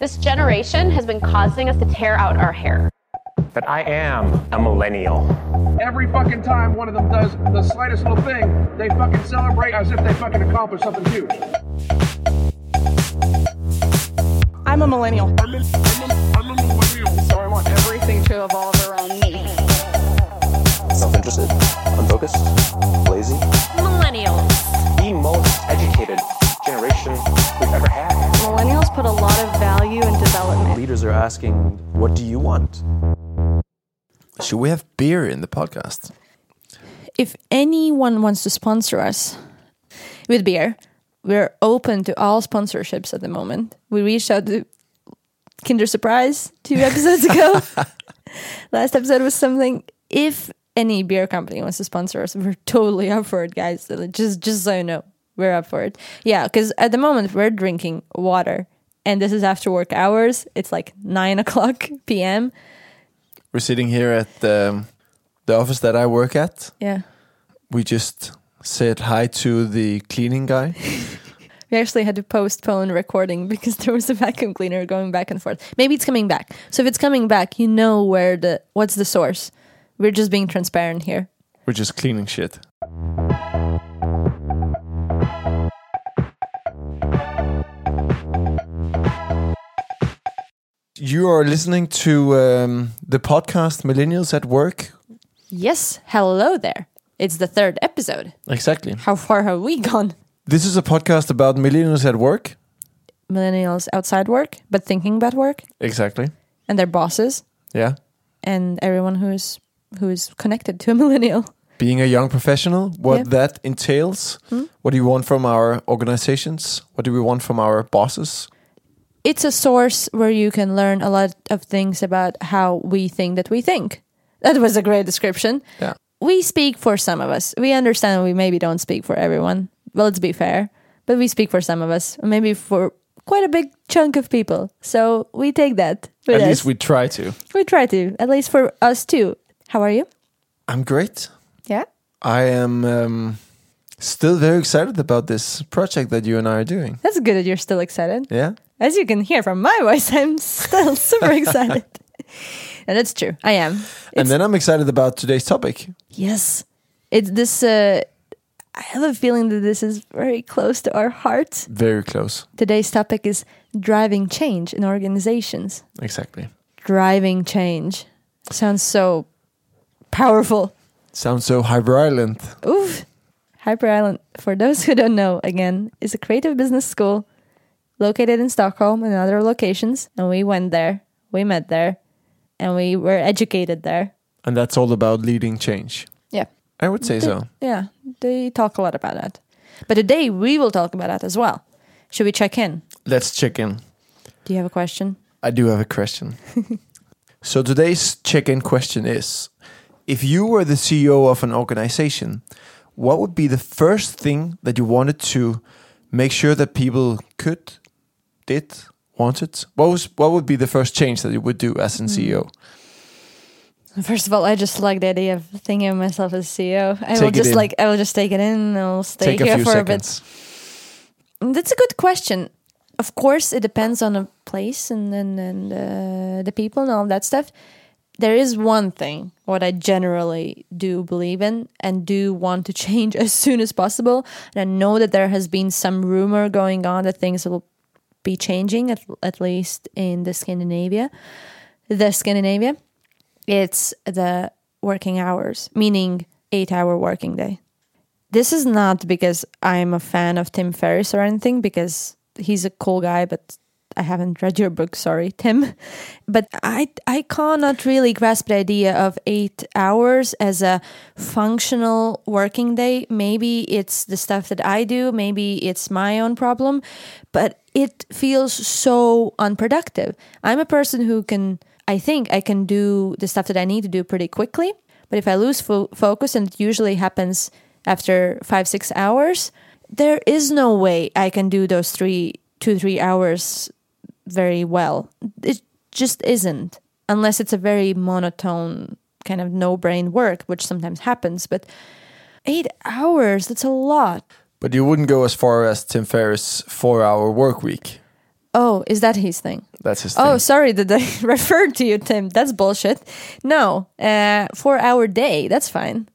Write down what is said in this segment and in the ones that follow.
This generation has been causing us to tear out our hair. That I am a millennial. Every fucking time one of them does the slightest little thing, they fucking celebrate as if they fucking accomplished something huge. I'm a millennial. I'm a, I'm a millennial. So I want everything to evolve around me. Self-interested, unfocused, lazy. Millennials. The most educated generation we've ever had. Millennials put a lot of value in development. Leaders are asking, what do you want? Should we have beer in the podcast? if anyone wants to sponsor us with beer, we're open to all sponsorships at the moment. We reached out to Kinder Surprise two episodes ago. Last episode was something. If any beer company wants to sponsor us, we're totally up for it, guys. Just, just so you know, we're up for it. Yeah, because at the moment we're drinking water, and this is after work hours. It's like nine o'clock p.m. We're sitting here at the, the office that I work at. Yeah, We just said hi to the cleaning guy. We actually had to postpone recording because there was a vacuum cleaner going back and forth. Maybe it's coming back. So if it's coming back, you know where the what's the source. We're just being transparent here. We're just cleaning shit. You are listening to um, the podcast Millennials at Work. Yes, hello there. It's the third episode. Exactly. How far have we gone? This is a podcast about millennials at work. Millennials outside work, but thinking about work Exactly. and their bosses Yeah. and everyone who is who is connected to a millennial. Being a young professional, what Yeah. that entails. What do you want from our organizations? What do we want from our bosses? It's a source where you can learn a lot of things about how we think that we think. That was a great description. Yeah. we speak for some of us. We understand we maybe don't speak for everyone. Well, let's be fair, but we speak for some of us, maybe for quite a big chunk of people. So we take that. At us. least we try to. we try to, at least for us too. How are you? I'm great. Yeah. I am um, still very excited about this project that you and I are doing. That's good that you're still excited. Yeah. As you can hear from my voice, I'm still super excited. and that's true. I am. and then I'm excited about today's topic. Yes. It's this uh I have a feeling that this is very close to our hearts. Very close. Today's topic is driving change in organizations. Exactly. Driving change. Sounds so powerful. Sounds so Hyper Island. Oof. Hyper Island, for those who don't know, again, is a creative business school located in Stockholm and other locations. And we went there, we met there, and we were educated there. And that's all about leading change. Yeah. I would say so. Yeah, they talk a lot about that. But today we will talk about that as well. Should we check in? Let's check in. Do you have a question? I do have a question. so today's check-in question is: If you were the CEO of an organization, what would be the first thing that you wanted to make sure that people could, did, wanted? What was what would be the first change that you would do as an CEO? First of all, I just like the idea of thinking of myself as CEO. I Take will just like I will just take it in. I'll stay Take here few for seconds. a bit. That's a good question. Of course, it depends on a place and and, and uh, the people and all that stuff. There is one thing what I generally do believe in and do want to change as soon as possible. And I know that there has been some rumor going on that things will be changing at, at least in the Scandinavia. The Scandinavia, it's the working hours, meaning eight hour working day. This is not because I'm a fan of Tim Ferriss or anything, because he's a cool guy, but I haven't read your book, sorry, Tim. But I I cannot really grasp the idea of eight hours as a functional working day. Maybe it's the stuff that I do, maybe it's my own problem, but it feels so unproductive. I'm a person who can I think I can do the stuff that I need to do pretty quickly. But if I lose fo- focus, and it usually happens after five, six hours, there is no way I can do those three, two, three hours very well. It just isn't, unless it's a very monotone kind of no brain work, which sometimes happens. But eight hours, that's a lot. But you wouldn't go as far as Tim Ferriss' four-hour work week. Oh, is that his thing? That's his Oh, sorry, did I refer to you, Tim? That's bullshit. No, uh, four hour day, that's fine.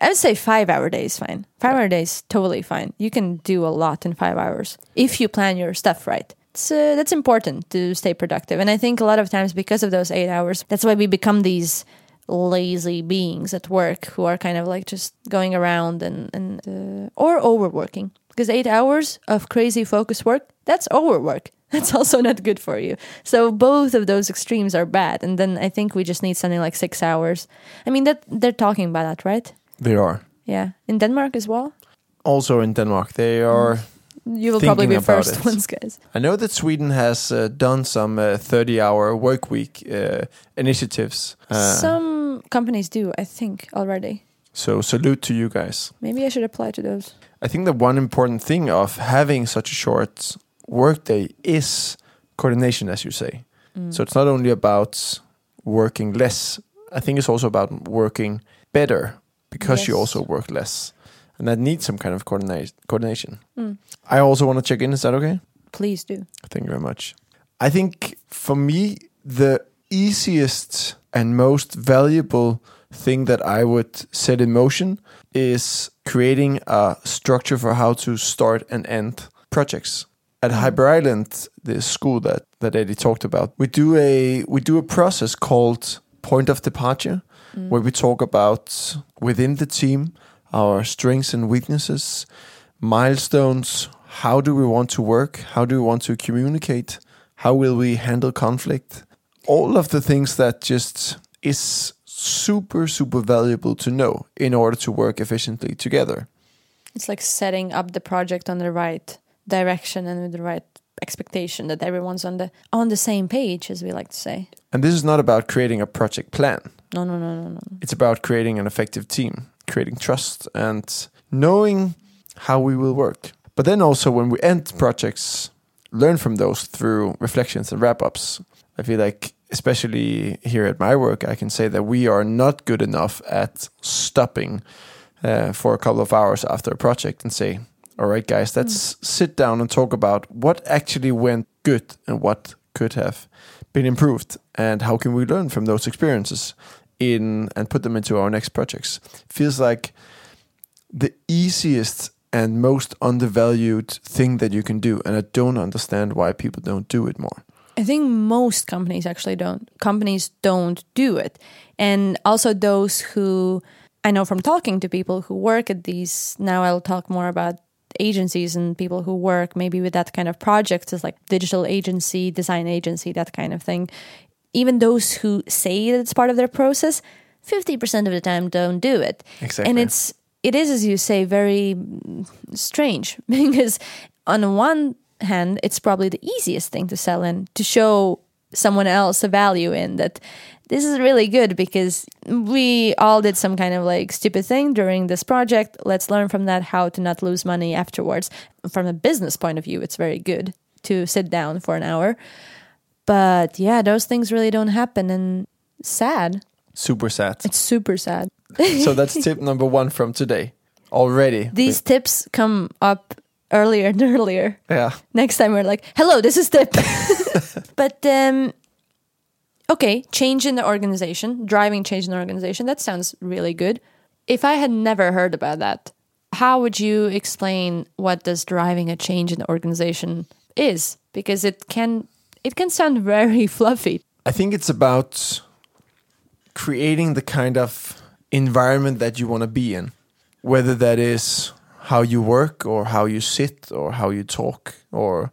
I would say five hour day is fine. Five hour day is totally fine. You can do a lot in five hours if you plan your stuff right. It's, uh, that's important to stay productive. And I think a lot of times because of those eight hours, that's why we become these lazy beings at work who are kind of like just going around and, and uh, or overworking. Because eight hours of crazy focus work, that's overwork. That's also not good for you. So both of those extremes are bad. And then I think we just need something like six hours. I mean that they're talking about that, right? They are. Yeah. In Denmark as well? Also in Denmark, they are. You will probably be first it. ones, guys. I know that Sweden has uh, done some uh, 30 hour work week uh, initiatives. Uh, Some companies do, I think, already. so salute to you guys. Maybe I should apply to those. I think the one important thing of having such a short workday is coordination, as you say. So it's not only about working less. I think it's also about working better because you also work less, and that needs some kind of coordinate coordination. Mm. I also want to check in. Is that okay? Please do. Thank you very much. I think for me, the easiest and most valuable thing that I would set in motion is creating a structure for how to start and end projects. At mm. Hyper Island, the school that, that Eddie talked about, we do a we do a process called point of departure, mm. where we talk about within the team our strengths and weaknesses, milestones, how do we want to work, how do we want to communicate, how will we handle conflict, all of the things that just is super super valuable to know in order to work efficiently together. It's like setting up the project on the right direction and with the right expectation that everyone's on the on the same page, as we like to say. And this is not about creating a project plan. No, no, no, no, no. It's about creating an effective team, creating trust, and knowing how we will work. But then also, when we end projects, learn from those through reflections and wrap ups. I feel like, especially here at my work, I can say that we are not good enough at stopping uh, for a couple of hours after a project and say, all right, guys, let's sit down and talk about what actually went good and what could have been improved and how can we learn from those experiences in and put them into our next projects. Feels like the easiest and most undervalued thing that you can do and I don't understand why people don't do it more. I think most companies actually don't. Companies don't do it. And also those who I know from talking to people who work at these, now I'll talk more about agencies and people who work maybe with that kind of projects as like digital agency, design agency, that kind of thing. Even those who say that it's part of their process, 50% of the time don't do it. Exactly. And it's it is as you say very strange because on one hand it's probably the easiest thing to sell in to show someone else a value in that this is really good because we all did some kind of like stupid thing during this project let's learn from that how to not lose money afterwards from a business point of view it's very good to sit down for an hour but yeah those things really don't happen and sad Super sad. it's super sad so that's tip number one from today. Already. these tips come up earlier and earlier. Yeah. Next time we're like, "Hello, this is tip." but um, okay, change in the organization, driving change in the organization. That sounds really good. If I had never heard about that, how would you explain what does driving a change in the organization is? Because it can it can sound very fluffy. I think it's about creating the kind of environment that you want to be in, whether that is how you work or how you sit or how you talk or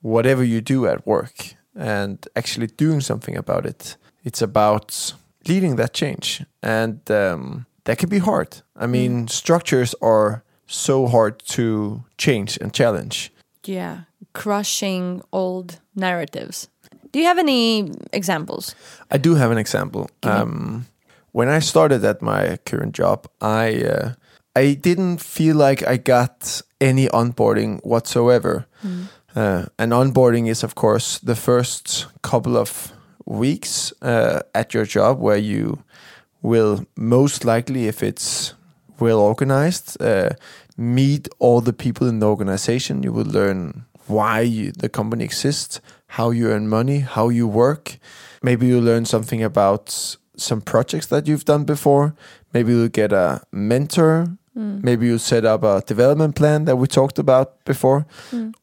whatever you do at work and actually doing something about it. It's about leading that change. And um, that can be hard. I mean, structures are so hard to change and challenge. Yeah, crushing old narratives. Do you have any examples? I do have an example. Um, when I started at my current job, I uh, I didn't feel like I got any onboarding whatsoever. Uh, and onboarding is, of course, the first couple of weeks uh, at your job where you will most likely, if it's well organized, uh, meet all the people in the organization. You will learn why you, the company exists, how you earn money, how you work. Maybe you learn something about some projects that you've done before. Maybe you'll get a mentor. Maybe you set up a development plan that we talked about before.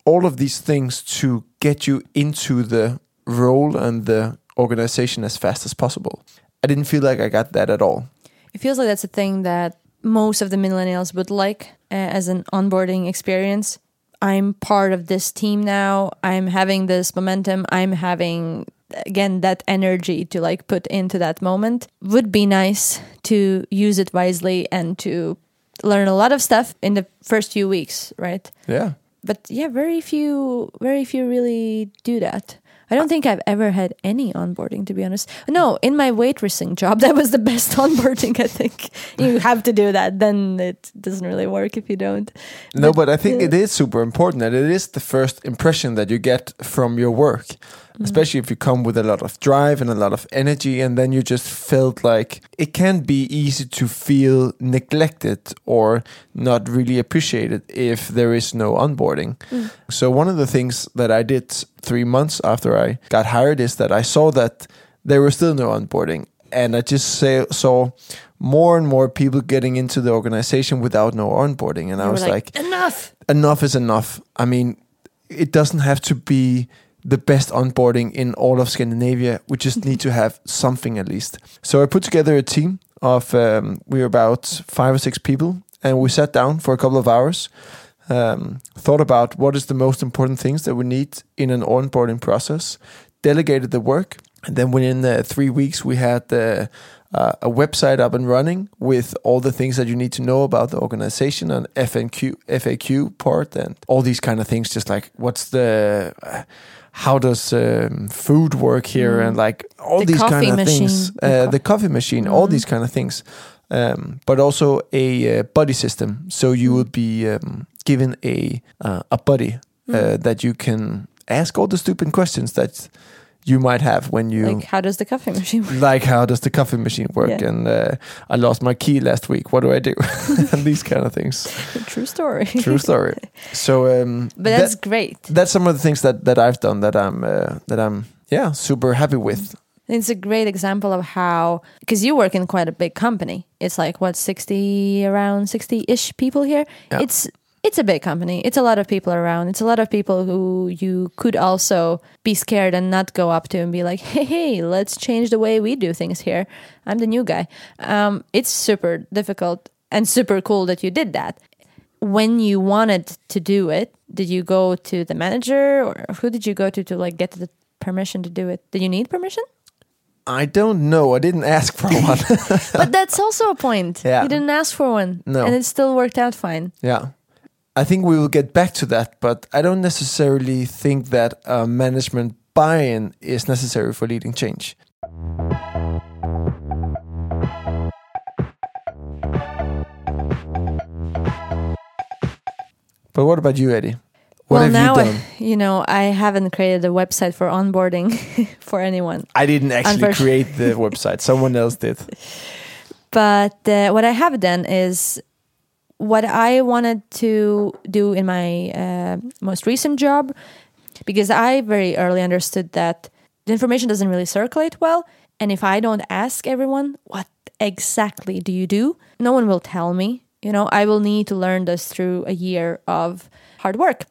All of these things to get you into the role and the organization as fast as possible. I didn't feel like I got that at all. It feels like that's a thing that most of the millennials would like uh, as an onboarding experience. I'm part of this team now. I'm having this momentum. I'm having again that energy to like put into that moment. Would be nice to use it wisely and to learn a lot of stuff in the first few weeks, right? Yeah. But yeah, very few very few really do that. I don't think I've ever had any onboarding, to be honest. No, in my waitressing job, that was the best onboarding. I think you have to do that. Then it doesn't really work if you don't. No, but I think it is super important that it is the first impression that you get from your work, Mm-hmm. especially if you come with a lot of drive and a lot of energy, and then you just felt like it can be easy to feel neglected or not really appreciated if there is no onboarding. Mm. So, one of the things that I did three months after I got hired is that I saw that there was still no onboarding, and I just say, saw more and more people getting into the organization without no onboarding, and I was were like enough. enough is enough. I mean, it doesn't have to be the best onboarding in all of Scandinavia. We just need to have something at least. So I put together a team of um, we were about five or six people, and we sat down for a couple of hours, um, thought about what is the most important things that we need in an onboarding process, delegated the work, and then within uh, three weeks we had uh, uh, a website up and running with all the things that you need to know about the organization and FNQ, FAQ part and all these kind of things. Just like what's the, uh, how does um, food work here and like all Mm. The these kind of machine. things. The Uh, the coffee machine, all these kind of things. Um, but also a uh, buddy system. So Mm. you will be um, given a uh, a buddy Mm. uh, that you can ask all the stupid questions that you might have when you Like, how does the coffee machine work? like how does the coffee machine work Yeah. and uh, i lost my key last week what do i do and these kind of things True story. true story so um But that's that- great. that's some of the things that that i've done that i'm uh, that i'm yeah super happy with It's a great example of how, because you work in quite a big company. It's like what sixty around sixty ish people here. Yeah. It's it's a big company. It's a lot of people around. It's a lot of people who you could also be scared and not go up to and be like, hey, hey, let's change the way we do things here. I'm the new guy. Um, it's super difficult and super cool that you did that. When you wanted to do it, did you go to the manager or who did you go to to like get the permission to do it? Did you need permission? i don't know i didn't ask for one But that's also a point. Yeah. You didn't ask for one. No. And it still worked out fine. yeah i think we will get back to that but i don't necessarily think that uh, management buy-in is necessary for leading change But what about you, Eddie? What well, have now, you you know, I haven't created a website for onboarding for anyone. I didn't actually create the website. Someone else did. But uh, what I have done is what I wanted to do in my uh, most recent job, because I very early understood that the information doesn't really circulate well. And if I don't ask everyone, what exactly do you do? No one will tell me. You know, I will need to learn this through a year of hard work.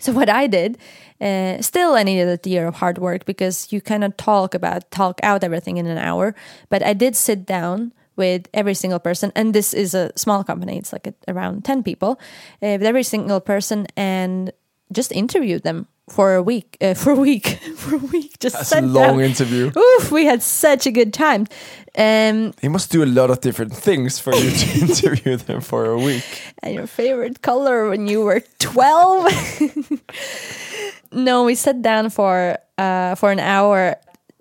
So what I did, uh, still I needed a year of hard work because you cannot talk about talk out everything in an hour. But I did sit down with every single person, and this is a small company; it's like a, around ten people, uh, with every single person, and just interviewed them for a week. Uh, for a week, for a week. Just That's a long down. interview. Oof, we had such a good time. Um, He must do a lot of different things for you to interview them for a week. and your favorite color when you were 12 no we sat down for uh, for an hour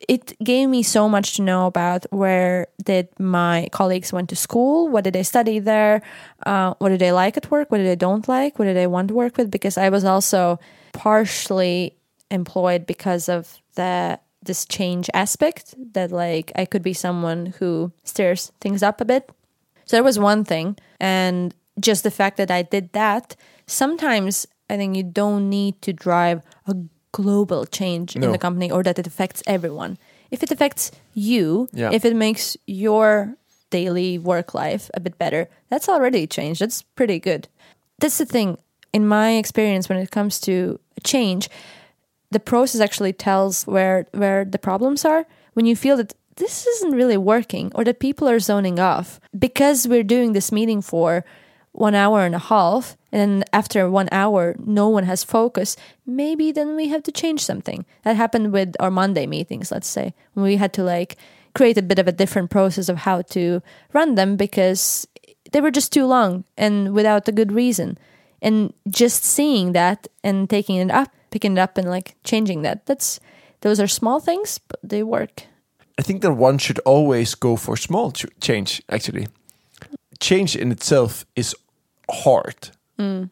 it gave me so much to know about where did my colleagues went to school what did they study there uh, what did they like at work what did they don't like what did they want to work with because i was also partially employed because of the this change aspect that like i could be someone who stirs things up a bit so that was one thing. And just the fact that I did that, sometimes I think you don't need to drive a global change in the company or that it affects everyone. If it affects you, Yeah. if it makes your daily work life a bit better, that's already a change. That's pretty good. That's the thing. In my experience, when it comes to change, the process actually tells where where the problems are. When you feel that this isn't really working or that people are zoning off because we're doing this meeting for one hour and a half and after one hour no one has focus maybe then we have to change something. That happened with our monday meetings let's say. When we had to like create a bit of a different process of how to run them because they were just too long and without a good reason. And just seeing that and taking it up picking it up and like changing that that's those are small things but they work. I think that one should always go for small ch- change. Actually, change in itself is hard, mm.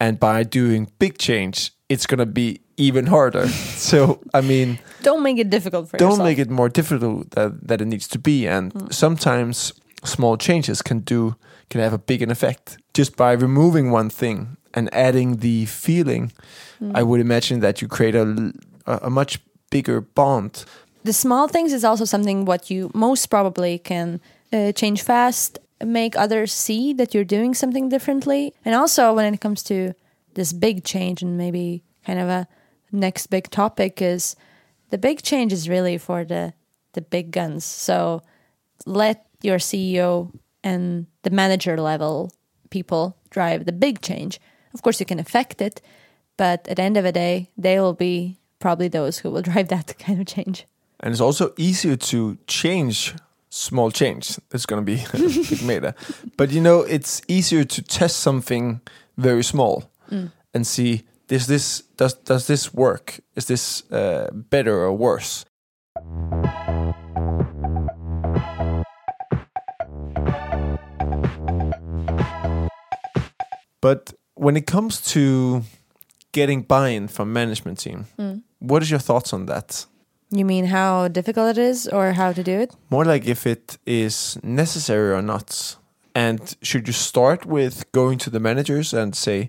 and by doing big change, it's gonna be even harder. so, I mean, don't make it difficult for don't yourself make it more difficult that, that it needs to be. And mm. sometimes small changes can do can have a big an effect just by removing one thing and adding the feeling. Mm. I would imagine that you create a l- a, a much bigger bond. the small things is also something what you most probably can uh, change fast make others see that you're doing something differently. And also when it comes to this big change and maybe kind of a next big topic is the big change is really for the the big guns. So let your ceo and the manager level people drive the big change. Of course you can affect it but at the end of the day they will be probably those who will drive that kind of change. And it's also easier to change small change. It's going to be big meta. But you know, it's easier to test something very small and see does this does does this work? Is this uh, better or worse? But when it comes to getting buy-in from management team, what is your thoughts on that? You mean how difficult it is or how to do it? More like if it is necessary or not. And should you start with going to the managers and say,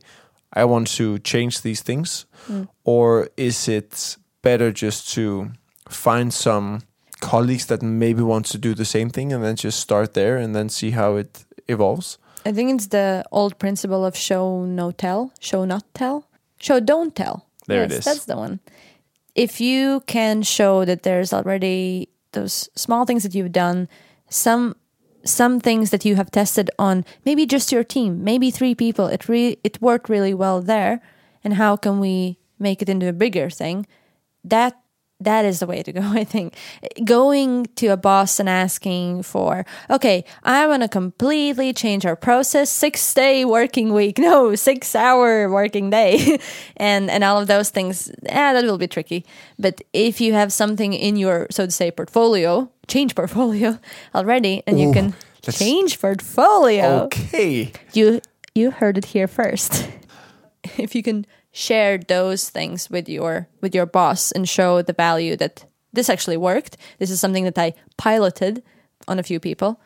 I want to change these things? Mm. Or is it better just to find some colleagues that maybe want to do the same thing and then just start there and then see how it evolves? I think it's the old principle of show no tell, show not tell, show don't tell. There it yes, is. That's the one. If you can show that there's already those small things that you've done, some some things that you have tested on maybe just your team, maybe three people, it re- it worked really well there, and how can we make it into a bigger thing? That that is the way to go i think. Going to a boss and asking for okay i want to completely change our process six day working week. No six hour working day. And and all of those things yeah that will be tricky. But if you have something in your so to say portfolio change portfolio already and you can change portfolio. Okay. you you heard it here first. If you can share those things with your with your boss and show the value that this actually worked. This is something that i piloted on a few people.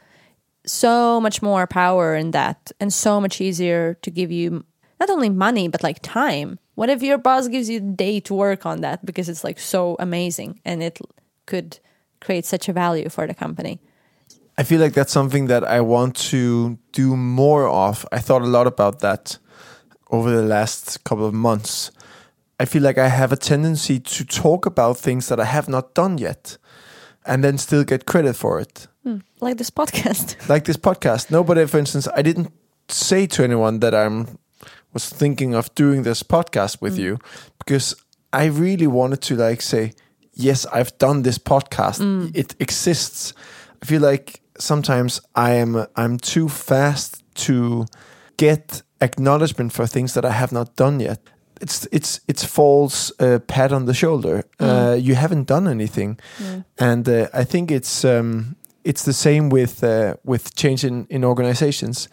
So much more power in that and so much easier to give you not only money but like time. What if your boss gives you a day to work on that? Because it's like so amazing and it could create such a value for the company. I feel like that's something that I want to do more of. I thought a lot about that over the last couple of months. I feel like I have a tendency to talk about things that I have not done yet and then still get credit for it. Hmm. like this podcast Like this podcast. Nobody, for instance, I didn't say to anyone that I'm was thinking of doing this podcast with hmm. you because I really wanted to like say, yes, I've done this podcast. Hmm. It exists. I feel like sometimes I am I'm too fast to get acknowledgement for things that I have not done yet. It's it's it's false uh, pat on the shoulder. Uh, you haven't done anything, and uh, I think it's um, it's the same with uh, with change in, in organizations.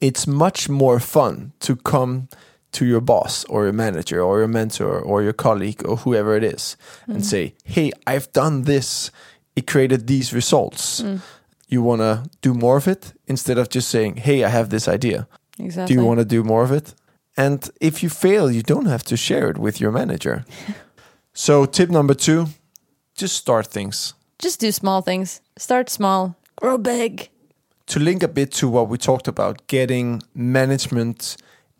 It's much more fun to come to your boss or your manager or your mentor or your colleague or whoever it is and say, "Hey, I've done this. It created these results. You want to do more of it?" Instead of just saying, "Hey, I have this idea. Exactly Do you want to do more of it?" And if you fail, you don't have to share it with your manager. so, tip number two just start things. Just do small things. Start small, grow big. To link a bit to what we talked about, getting management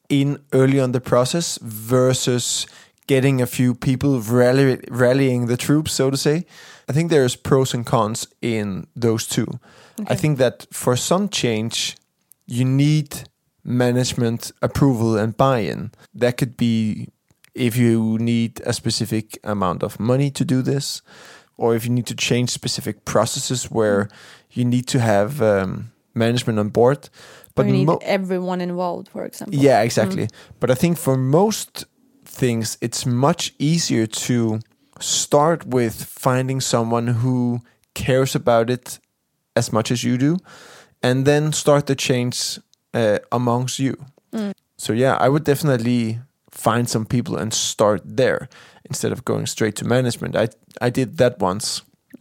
in early on the process versus getting a few people rally, rallying the troops, so to say. I think there's pros and cons in those two. I think that for some change, you need management approval and buy-in. That could be if you need a specific amount of money to do this, or if you need to change specific processes where you need to have um, management on board. But need everyone involved, for example. yeah, exactly. But I think for most things, it's much easier to start with finding someone who cares about it as much as you do, and then start the change uh, amongst you. So yeah, I would definitely find some people and start there instead of going straight to management. I I did that once,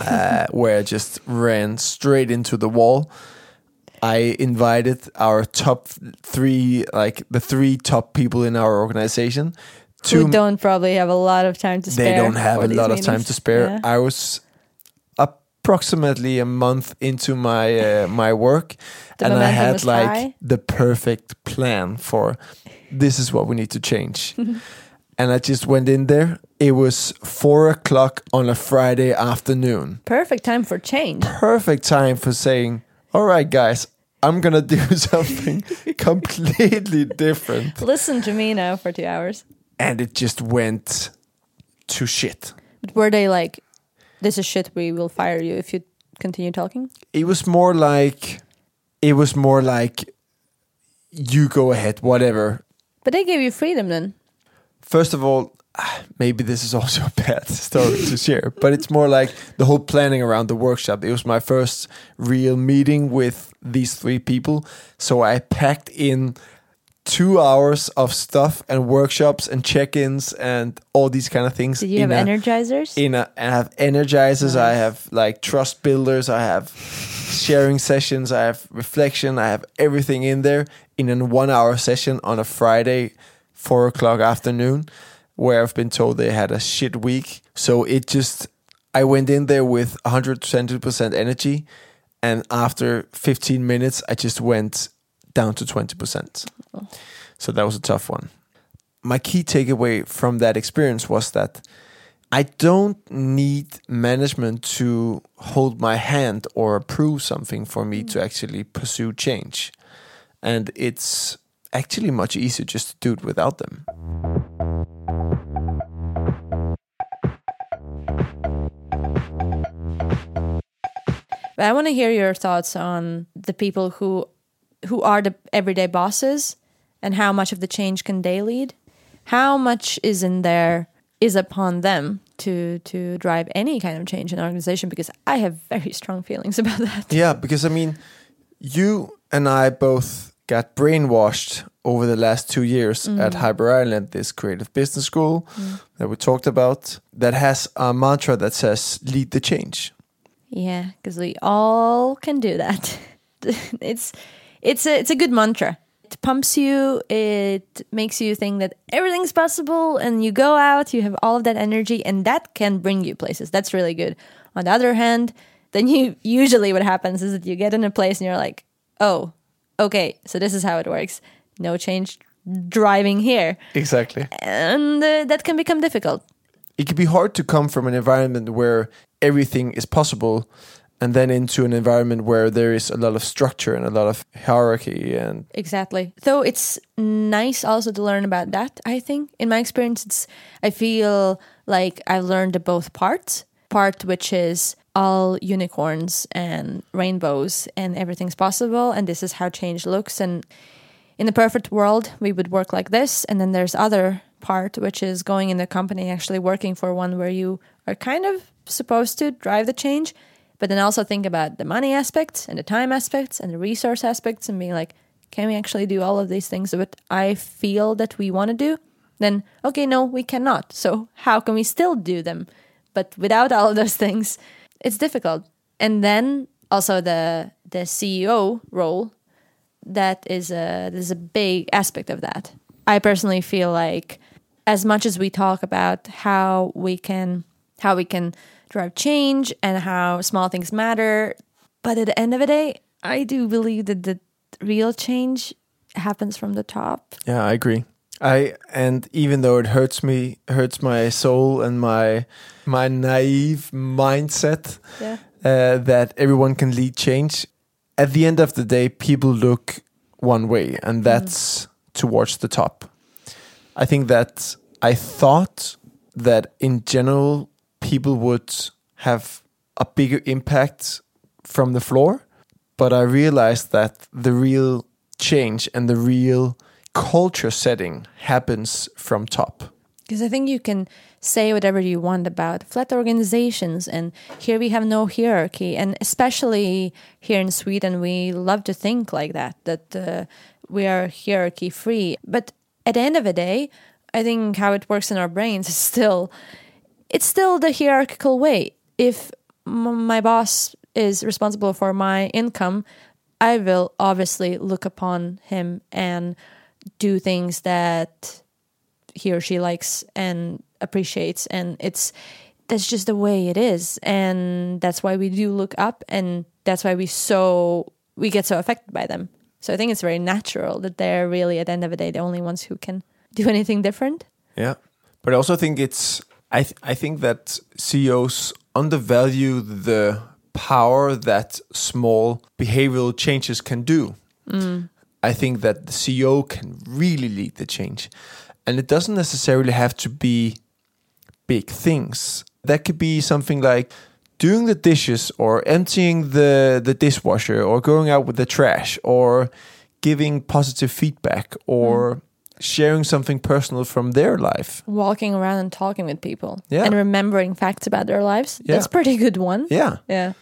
uh, where I just ran straight into the wall. I invited our top three, like the three top people in our organization, to Who don't probably have a lot of time to spare. they don't have a lot of time to spare. Yeah. I was approximately a month into my uh, my work, The and I had like high. the perfect plan for this is what we need to change. and I just went in there. It was four o'clock on a Friday afternoon. Perfect time for change. Perfect time for saying, "All right, guys." I'm gonna do something completely different. Listen to me now for two hours. And it just went to shit. But were they like, this is shit, we will fire you if you continue talking? it was more like it was more like you go ahead whatever But they gave you freedom then. first of all ah, maybe this is also a bad story to share but it's more like the whole planning around the workshop it was my first real meeting with these three people so i packed in two hours of stuff and workshops and check-ins and all these kind of things Did you have a- energizers? in a, I have energizers, I have like trust builders, I have sharing sessions, I have reflection, I have everything in there in a one hour session on a Friday, four o'clock afternoon, where I've been told they had a shit week. So it just, I went in there with 120% energy. And after 15 minutes, I just went down to 20%. So that was a tough one. My key takeaway from that experience was that I don't need management to hold my hand or approve something for me to mm. actually pursue change. And it's actually much easier just to do it without them. But I want to hear your thoughts on the people who who are the everyday bosses and how much of the change can they lead? How much is in there is upon them to to drive any kind of change in an organization because I have very strong feelings about that. Yeah, because I mean, you and I both got brainwashed over the last two years mm. at Hyper Island, this creative business school mm. that we talked about, that has a mantra that says lead the change. Yeah, because we all can do that. it's it's a it's a good mantra. It pumps you. It makes you think that everything's possible, and you go out. You have all of that energy, and that can bring you places. That's really good. On the other hand, then you usually what happens is that you get in a place and you're like, oh, okay, so this is how it works. No change driving here, Exactly. and uh, that can become difficult. it can be hard to come from an environment where everything is possible and then into an environment where there is a lot of structure and a lot of hierarchy and Exactly. Though it's nice also to learn about that, I think. In my experience, it's I feel like I've learned both parts. Part which is all unicorns and rainbows and everything's possible and this is how change looks and in the perfect world we would work like this and then there's other part which is going in the company actually working for one where you are kind of supposed to drive the change but then also think about the money aspects and the time aspects and the resource aspects and being like can we actually do all of these things that i feel that we want to do? Then okay no we cannot. So how can we still do them? But without all of those things it's difficult. And then also the the ceo role that is a that is a big aspect of that. I personally feel like as much as we talk about how we can how we can drive change and how small things matter, but at the end of the day, I do believe that the real change happens from the top. Yeah, I agree. I and even though it hurts me, hurts my soul and my my naive mindset Yeah. uh, that everyone can lead change. At the end of the day, people look one way, and that's towards the top. I think that I thought that in general people would have a bigger impact from the floor, but I realized that the real change and the real culture setting happens from top. Because I think you can say whatever you want about flat organizations, and here we have no hierarchy. And especially here in Sweden, we love to think like that, that uh, we are hierarchy free. But at the end of the day, I think how it works in our brains is still, it's still the hierarchical way. If m- my boss is responsible for my income, I will obviously look upon him and do things that he or she likes and appreciates and it's that's just the way it is and that's why we do look up and that's why we so we get so affected by them. So i think it's very natural that they're really at the end of the day the only ones who can do anything different. Yeah, but I also think it's I th- I think that CEOs undervalue the power that small behavioral changes can do. Mm. I think that the CEO can really lead the change, and it doesn't necessarily have to be big things. That could be something like doing the dishes or emptying the the dishwasher or going out with the trash or giving positive feedback or mm. Sharing something personal from their life. walking around and talking with people Yeah. and remembering facts about their lives Yeah. that's a pretty good one Yeah. yeah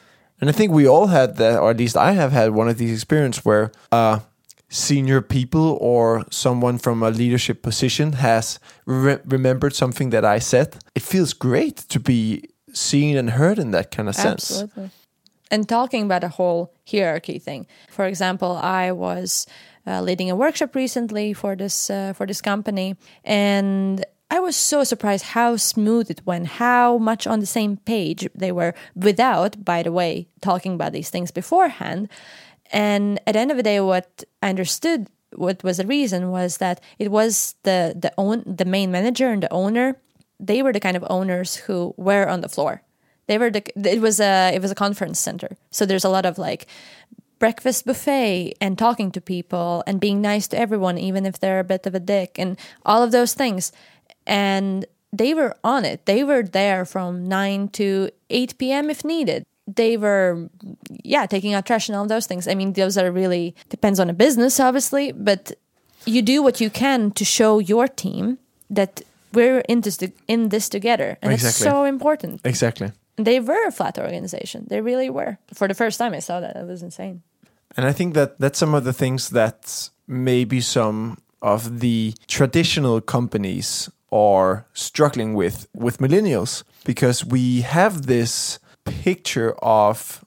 And I think we all had that, or at least I have had one of these experiences where uh, senior people or someone from a leadership position has re- remembered something that I said. It feels great to be seen and heard in that kind of sense. Absolutely. And talking about a whole hierarchy thing. For example, I was uh, leading a workshop recently for this uh, for this company, and I was so surprised how smooth it went, how much on the same page they were without, by the way, talking about these things beforehand. And at the end of the day, what I understood, what was the reason, was that it was the the own the main manager and the owner. They were the kind of owners who were on the floor they were the it was a it was a conference center so there's a lot of like breakfast buffet and talking to people and being nice to everyone even if they're a bit of a dick and all of those things and they were on it they were there from 9 to 8 p.m if needed they were yeah taking out trash and all those things i mean those are really depends on a business obviously but you do what you can to show your team that we're in this, in this together and it's Exactly. so important Exactly. they were a flat organization. They really were. For the first time I saw that, it was insane. And I think that that's some of the things that maybe some of the traditional companies are struggling with with millennials because we have this picture of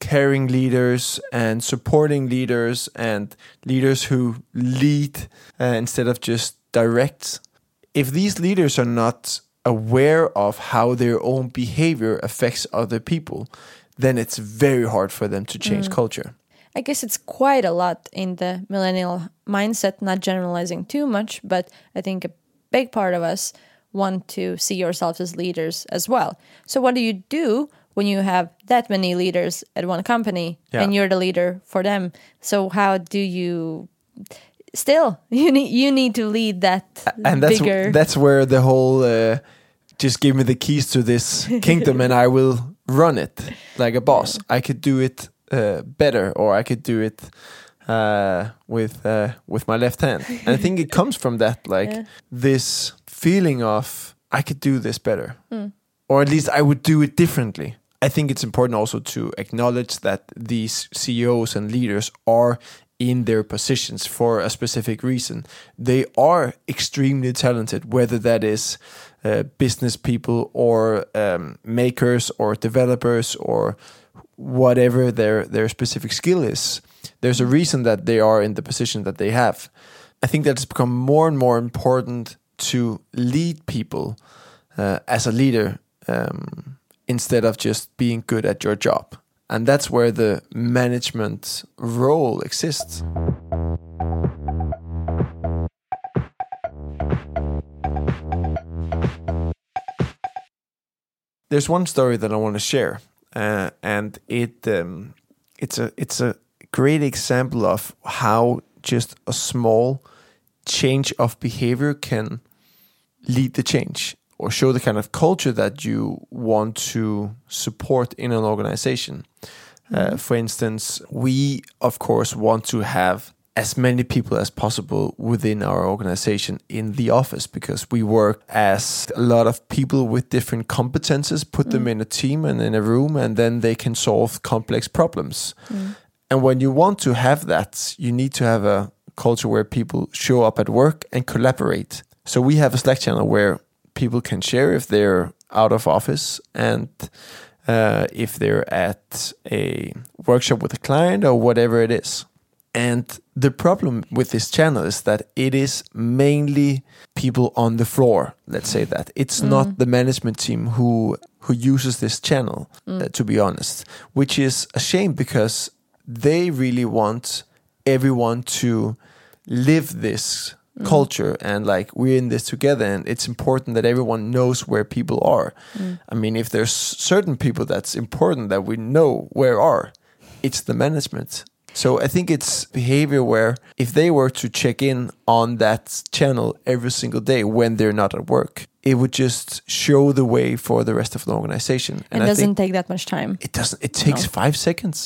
caring leaders and supporting leaders and leaders who lead uh, instead of just direct. If these leaders are not aware of how their own behavior affects other people, then it's very hard for them to change culture. I guess it's quite a lot in the millennial mindset, not generalizing too much, but I think a big part of us want to see yourselves as leaders as well. So, what do you do when you have that many leaders at one company Yeah. and you're the leader for them? So, how do you still you need you need to lead that and that's bigger that's where the whole uh, just give me the keys to this kingdom and I will run it like a boss. I could do it uh, better, or I could do it uh, with uh, with my left hand. And I think it comes from that, like Yeah. this feeling of I could do this better, Hmm. or at least I would do it differently. I think it's important also to acknowledge that these CEOs and leaders are in their positions for a specific reason. They are extremely talented, whether that is uh, business people or um, makers or developers or whatever their their specific skill is. There's a reason that they are in the position that they have. I think that it's become more and more important to lead people uh, as a leader um, instead of just being good at your job. And that's where the management role exists. There's one story that I want to share, uh, and it um, it's a it's a great example of how just a small change of behavior can lead the change or show the kind of culture that you want to support in an organization. Uh, for instance, we of course want to have as many people as possible within our organization in the office because we work as a lot of people with different competences, put them in a team and in a room, and then they can solve complex problems. And when you want to have that, you need to have a culture where people show up at work and collaborate. So we have a Slack channel where people can share if they're out of office and uh, if they're at a workshop with a client or whatever it is. And the problem with this channel is that it is mainly people on the floor. Let's say that. It's mm. not the management team who who uses this channel. uh, mm. to be honest, which is a shame because they really want everyone to live this mm. culture and like we're in this together and it's important that everyone knows where people are. I mean if there's certain people that's important that we know where are it's the management so i think it's behavior where if they were to check in on that channel every single day when they're not at work it would just show the way for the rest of the organization And It doesn't take that much time. it doesn't it takes No. five seconds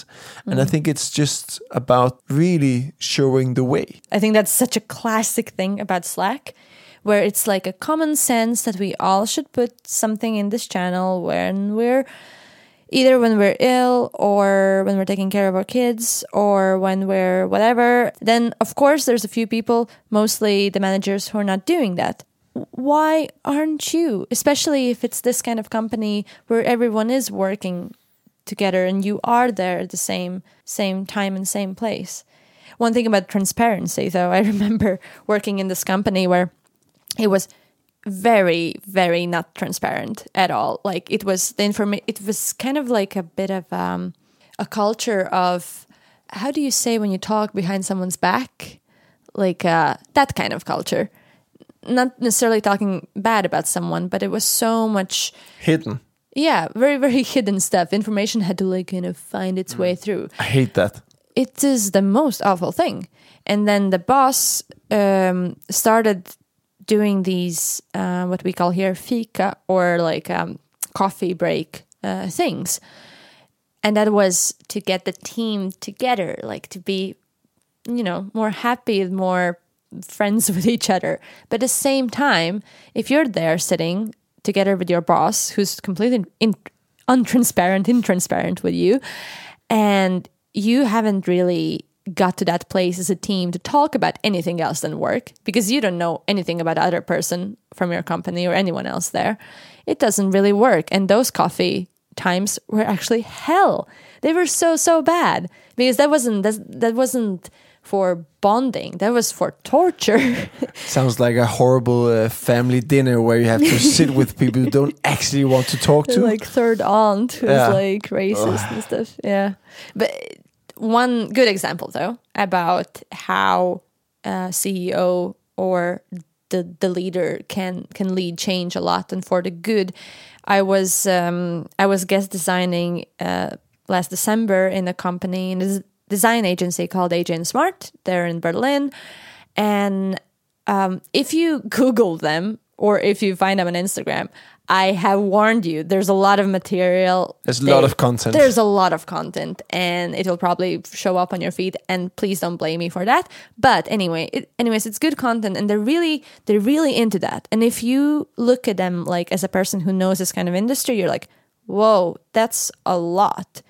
and i mm. think it's just about really showing the way I think that's such a classic thing about Slack, where it's like a common sense that we all should put something in this channel when we're either when we're ill or when we're taking care of our kids or when we're whatever. Then, of course, there's a few people, mostly the managers, who are not doing that. Why aren't you? Especially if it's this kind of company where everyone is working together and you are there at the same same time and same place. One thing about transparency though, I remember working in this company where it was very very not transparent at all. Like it was the informa- it was kind of like a bit of um a culture of how do you say when you talk behind someone's back? Like uh that kind of culture. Not necessarily talking bad about someone, but it was so much hidden yeah, very, very hidden stuff. Information had to like kind of find its way through. i hate that It is the most awful thing. And then the boss um, started doing these, uh, what we call here fika or like um, coffee break uh, things. And that was to get the team together, like to be, you know, more happy, more friends with each other. But at the same time, if you're there sitting together with your boss, who's completely in, untransparent, intransparent with you, and you haven't really got to that place as a team to talk about anything else than work because you don't know anything about the other person from your company or anyone else there, it doesn't really work. And those coffee times were actually hell. They were so so bad because that wasn't that, that wasn't for bonding. That was for torture. sounds like a horrible uh, family dinner where you have to sit with people you don't actually want to talk to like third aunt who's Yeah. like racist and stuff. Yeah. But one good example though about how a CEO or the the leader can can lead change a lot and for the good. I was um, I was guest designing uh, last December in a company in a design agency called and Smart. They're in Berlin, and um, if you Google them or if you find them on Instagram, I have warned you. There's a lot of material. There's a lot of content. There's a lot of content, and it will probably show up on your feed. And please don't blame me for that. But anyway, it, anyways, it's good content, and they're really they're really into that. And if you look at them like as a person who knows this kind of industry, you're like, whoa, that's a lot.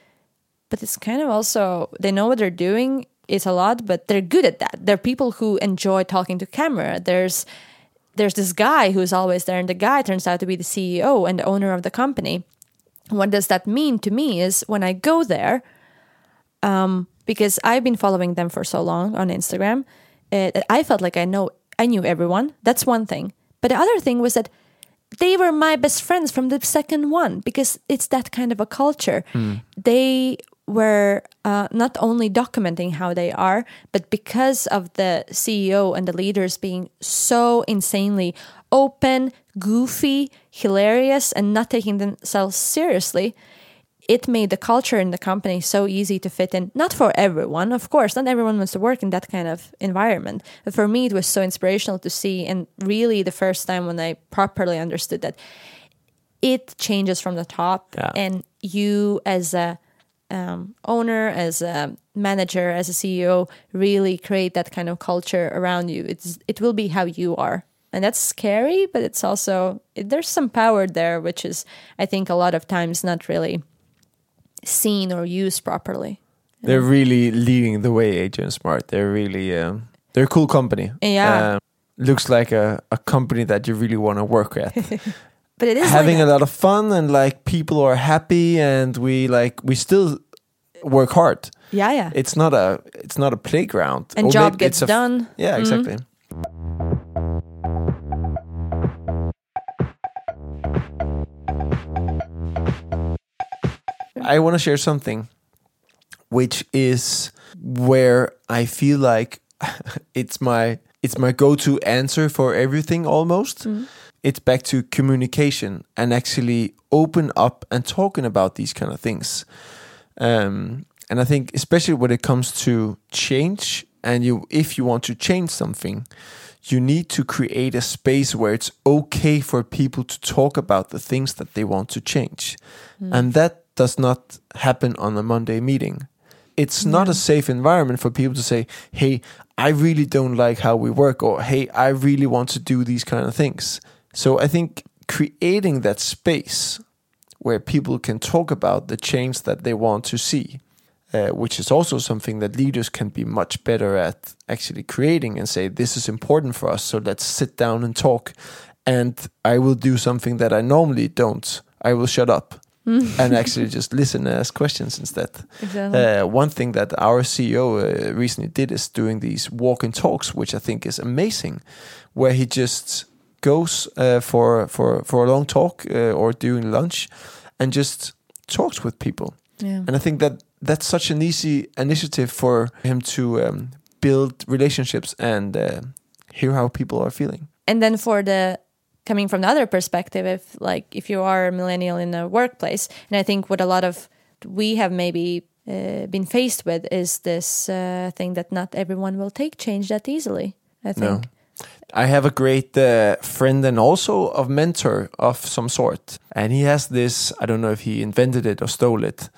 But it's kind of also they know what they're doing. It's a lot, but they're good at that. They're people who enjoy talking to camera. There's there's this guy who's always there, and the guy turns out to be the CEO and the owner of the company. What does that mean to me is when I go there, um, because I've been following them for so long on Instagram, that I felt like I know I knew everyone. That's one thing. But the other thing was that they were my best friends from the second one because it's that kind of a culture. They were uh, not only documenting how they are, but because of the CEO and the leaders being so insanely open, goofy, hilarious, and not taking themselves seriously, it made the culture in the company so easy to fit in. Not for everyone, of course, not everyone wants to work in that kind of environment. But for me, it was so inspirational to see, and really the first time when I properly understood that it changes from the top, Yeah. and you as a um, owner, as a manager, as a CEO, really create that kind of culture around you. It's it will be how you are, and that's scary, but it's also it, there's some power there, which is I think a lot of times not really seen or used properly. They're really leading the way, Agent Smart. They're really um, they're a cool company. Yeah. Um, looks like a, a company that you really want to work at. But it is Having like a lot of fun and like people are happy and we like we still work hard. yeah, yeah, It's not a it's not a playground. and Or job gets it's a f- done. Yeah, Mhm. exactly. I want to share something which is where I feel like it's my it's my go-to answer for everything almost. It's back to communication and actually open up and talking about these kind of things. Um, and I think especially when it comes to change and you if you want to change something, you need to create a space where it's okay for people to talk about the things that they want to change. And that does not happen on a Monday meeting. It's not a safe environment for people to say, "Hey, I really don't like how we work," or "Hey, I really want to do these kind of things." So I think creating that space where people can talk about the change that they want to see, uh, which is also something that leaders can be much better at actually creating and say, this is important for us, so let's sit down and talk. And I will do something that I normally don't. I will shut up and actually just listen and ask questions instead. Exactly. Uh, one thing that our CEO uh, recently did is doing these walk and talks, which I think is amazing, where he just goes uh, for for for a long talk uh, or during lunch, and just talks with people. yeah. And I think that that's such an easy initiative for him to um, build relationships and uh, hear how people are feeling. and then for the coming from the other perspective if like if you are a millennial in a workplace and i think what a lot of we have maybe uh, been faced with is this uh, thing that not everyone will take change that easily i think No. I have a great uh, friend and also a mentor of some sort. And he has this I don't know if he invented it or stole it,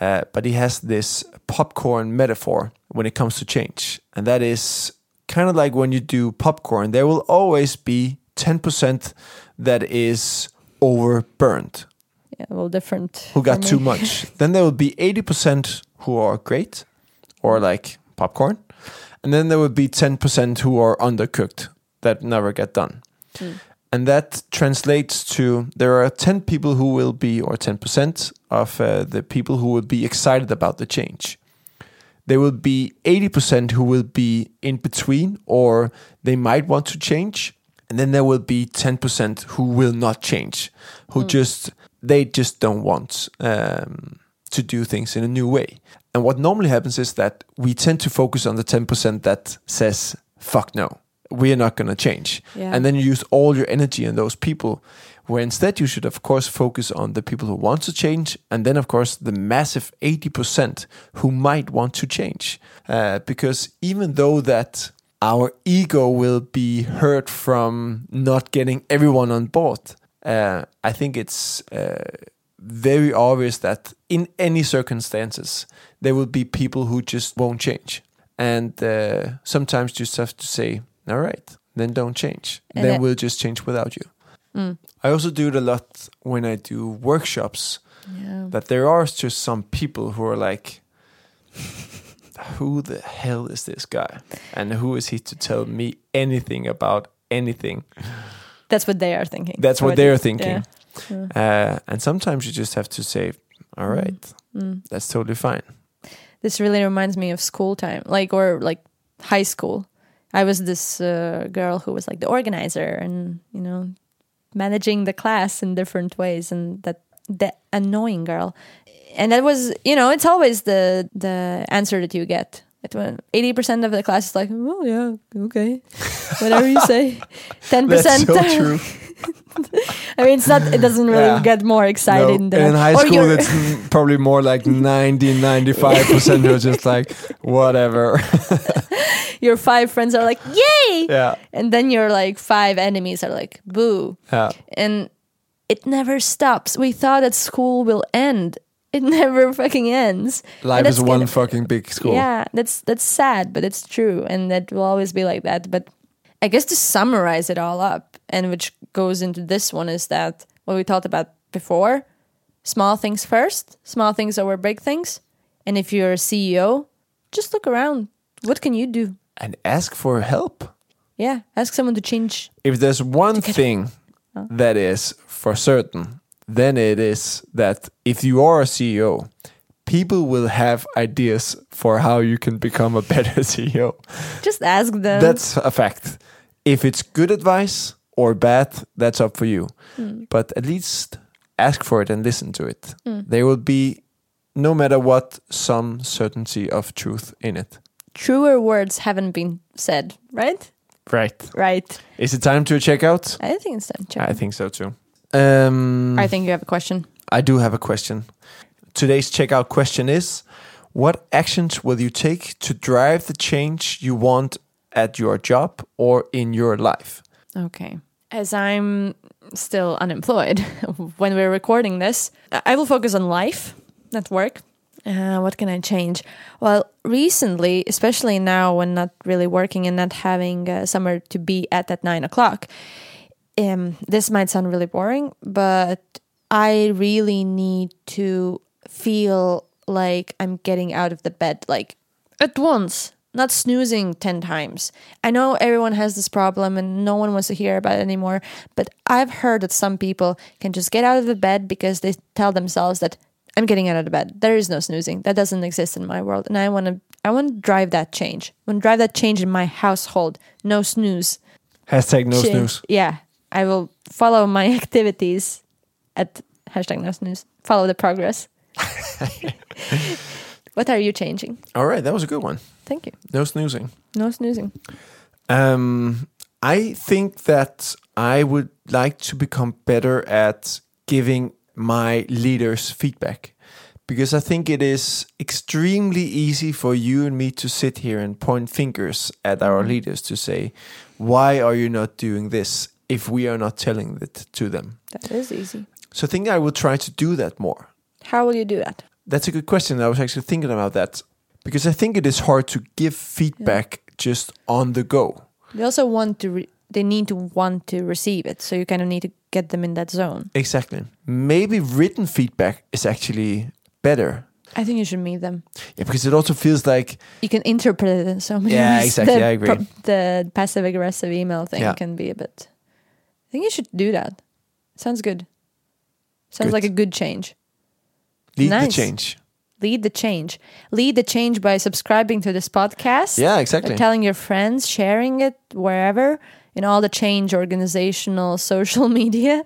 uh, but he has this popcorn metaphor when it comes to change. And that is kind of like when you do popcorn, there will always be 10% that is overburned, yeah, little different who got too much. then there will be 80% who are great or like popcorn. And then there would be 10% who are undercooked that never get done. And that translates to there are 10 people who will be, or 10% of uh, the people who will be excited about the change. There will be 80% who will be in between, or they might want to change. And then there will be 10% who will not change, who just, they just don't want um, to do things in a new way. And what normally happens is that we tend to focus on the 10% that says, fuck no, we are not going to change. Yeah. And then you use all your energy on those people, where instead you should, of course, focus on the people who want to change. And then, of course, the massive 80% who might want to change. Uh, because even though that our ego will be hurt from not getting everyone on board, uh, I think it's uh, very obvious that in any circumstances, there will be people who just won't change. And uh, sometimes you just have to say, all right, then don't change. And then we'll just change without you. Mm. I also do it a lot when I do workshops yeah. that there are just some people who are like, who the hell is this guy? And who is he to tell me anything about anything? that's what they are thinking That's what Or they're thinking. yeah. Uh, and sometimes you just have to say, all mm. right, mm. that's totally fine. this really reminds me of school time like or like high school I was this uh, girl who was like the organizer and you know managing the class in different ways, and that the annoying girl. And that was, you know, it's always the the answer that you get. Eighty percent of the class is like, oh yeah, okay, whatever you say. Ten percent. so true. I mean, it's not. It doesn't really Yeah. get more excited. No, than in high school, you're- it's probably more like 90, 95% who are just like, whatever. Your five friends are like, yay! yeah. And then your like five enemies are like, boo. Yeah. And it never stops. We thought that school will end. It never fucking ends. Life is one of- fucking big school. Yeah, that's that's sad, but it's true, and that will always be like that. But I guess to summarize it all up, and which goes into this one, is that what we talked about before: small things first, small things over big things. And if you're a CEO, just look around. What can you do? And ask for help. Yeah, ask someone to change. If there's one thing that is for certain, then it is that if you are a CEO, people will have ideas for how you can become a better CEO. Just ask them. That's a fact. If it's good advice or bad, that's up for you. Hmm. But at least ask for it and listen to it. Hmm. There will be, no matter what, some certainty of truth in it. Truer words haven't been said, right? Right. Right. Is it time to check out? I think it's time. Check. I think so too. Um, I think you have a question. I do have a question. Today's checkout question is What actions will you take to drive the change you want at your job or in your life? Okay. As I'm still unemployed when we're recording this, I I will focus on life, not work. Uh, what can I change? Well, recently, especially now when not really working and not having uh, somewhere to be at at nine o'clock, um, this might sound really boring, but I really need to feel like I'm getting out of the bed like at once, not snoozing 10 times. I know everyone has this problem and no one wants to hear about it anymore, but I've heard that some people can just get out of the bed because they tell themselves that I'm getting out of the bed. There is no snoozing. That doesn't exist in my world. And I want to I want to drive that change. I want to drive that change in my household. No snooze. Hashtag no snooze. Yeah. I will follow my activities at hashtag no snooze. Follow the progress. what are you changing? All right, that was a good one. Thank you. No snoozing. No snoozing. Um, I think that I would like to become better at giving my leaders feedback because I think it is extremely easy for you and me to sit here and point fingers at our mm-hmm. leaders to say, why are you not doing this if we are not telling it to them? That is easy. So I think I will try to do that more. How will you do that? That's a good question. I was actually thinking about that because I think it is hard to give feedback just on the go. They also want to. Re- they need to want to receive it, so you kind of need to get them in that zone. Exactly. Maybe written feedback is actually better. I think you should meet them. Yeah, because it also feels like You can interpret it in so many Yeah, ways. exactly, The I agree. the passive aggressive email thing Yeah. can be a bit. I think you should do that. Sounds good. Sounds Good. like a good change. lead the change. Lead the change. Lead the change by subscribing to this podcast. Yeah, exactly. telling your friends, sharing it wherever in all the change organizational social media,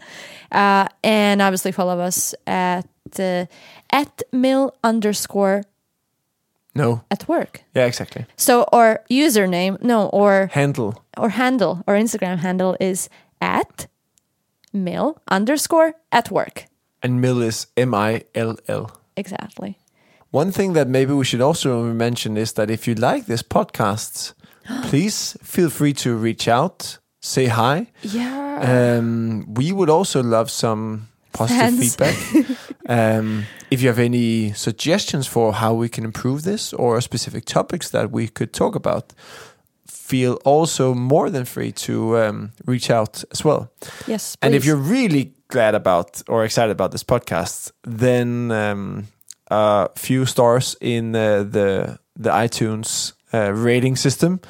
uh, and obviously follow us at uh, at mill underscore No. at work. Yeah, exactly. So our username, no, or Handle. or handle, or Instagram handle is at mill underscore at work. And mill is M I L L. Exactly. One thing that maybe we should also mention is that if you like this podcast, please feel free to reach out, say hi. Yeah. Um, we would also love some positive feedback. um, if you have any suggestions for how we can improve this or specific topics that we could talk about, feel also more than free to um, reach out as well. yes. And if you're really glad about or excited about this podcast, then um, a few stars in uh, the the iTunes uh, rating system.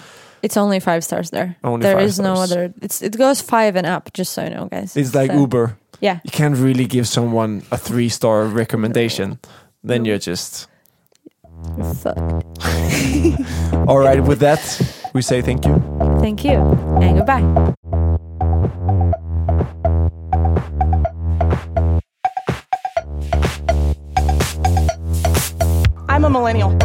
It's only five stars there. Only There five is no other. It's it goes five and up. Just so you know, guys. It's like So, Uber. Yeah. You can't really give someone a three star recommendation. Then you're just Fuck. all right. With that, we say thank you. Thank you, and goodbye. I'm a millennial.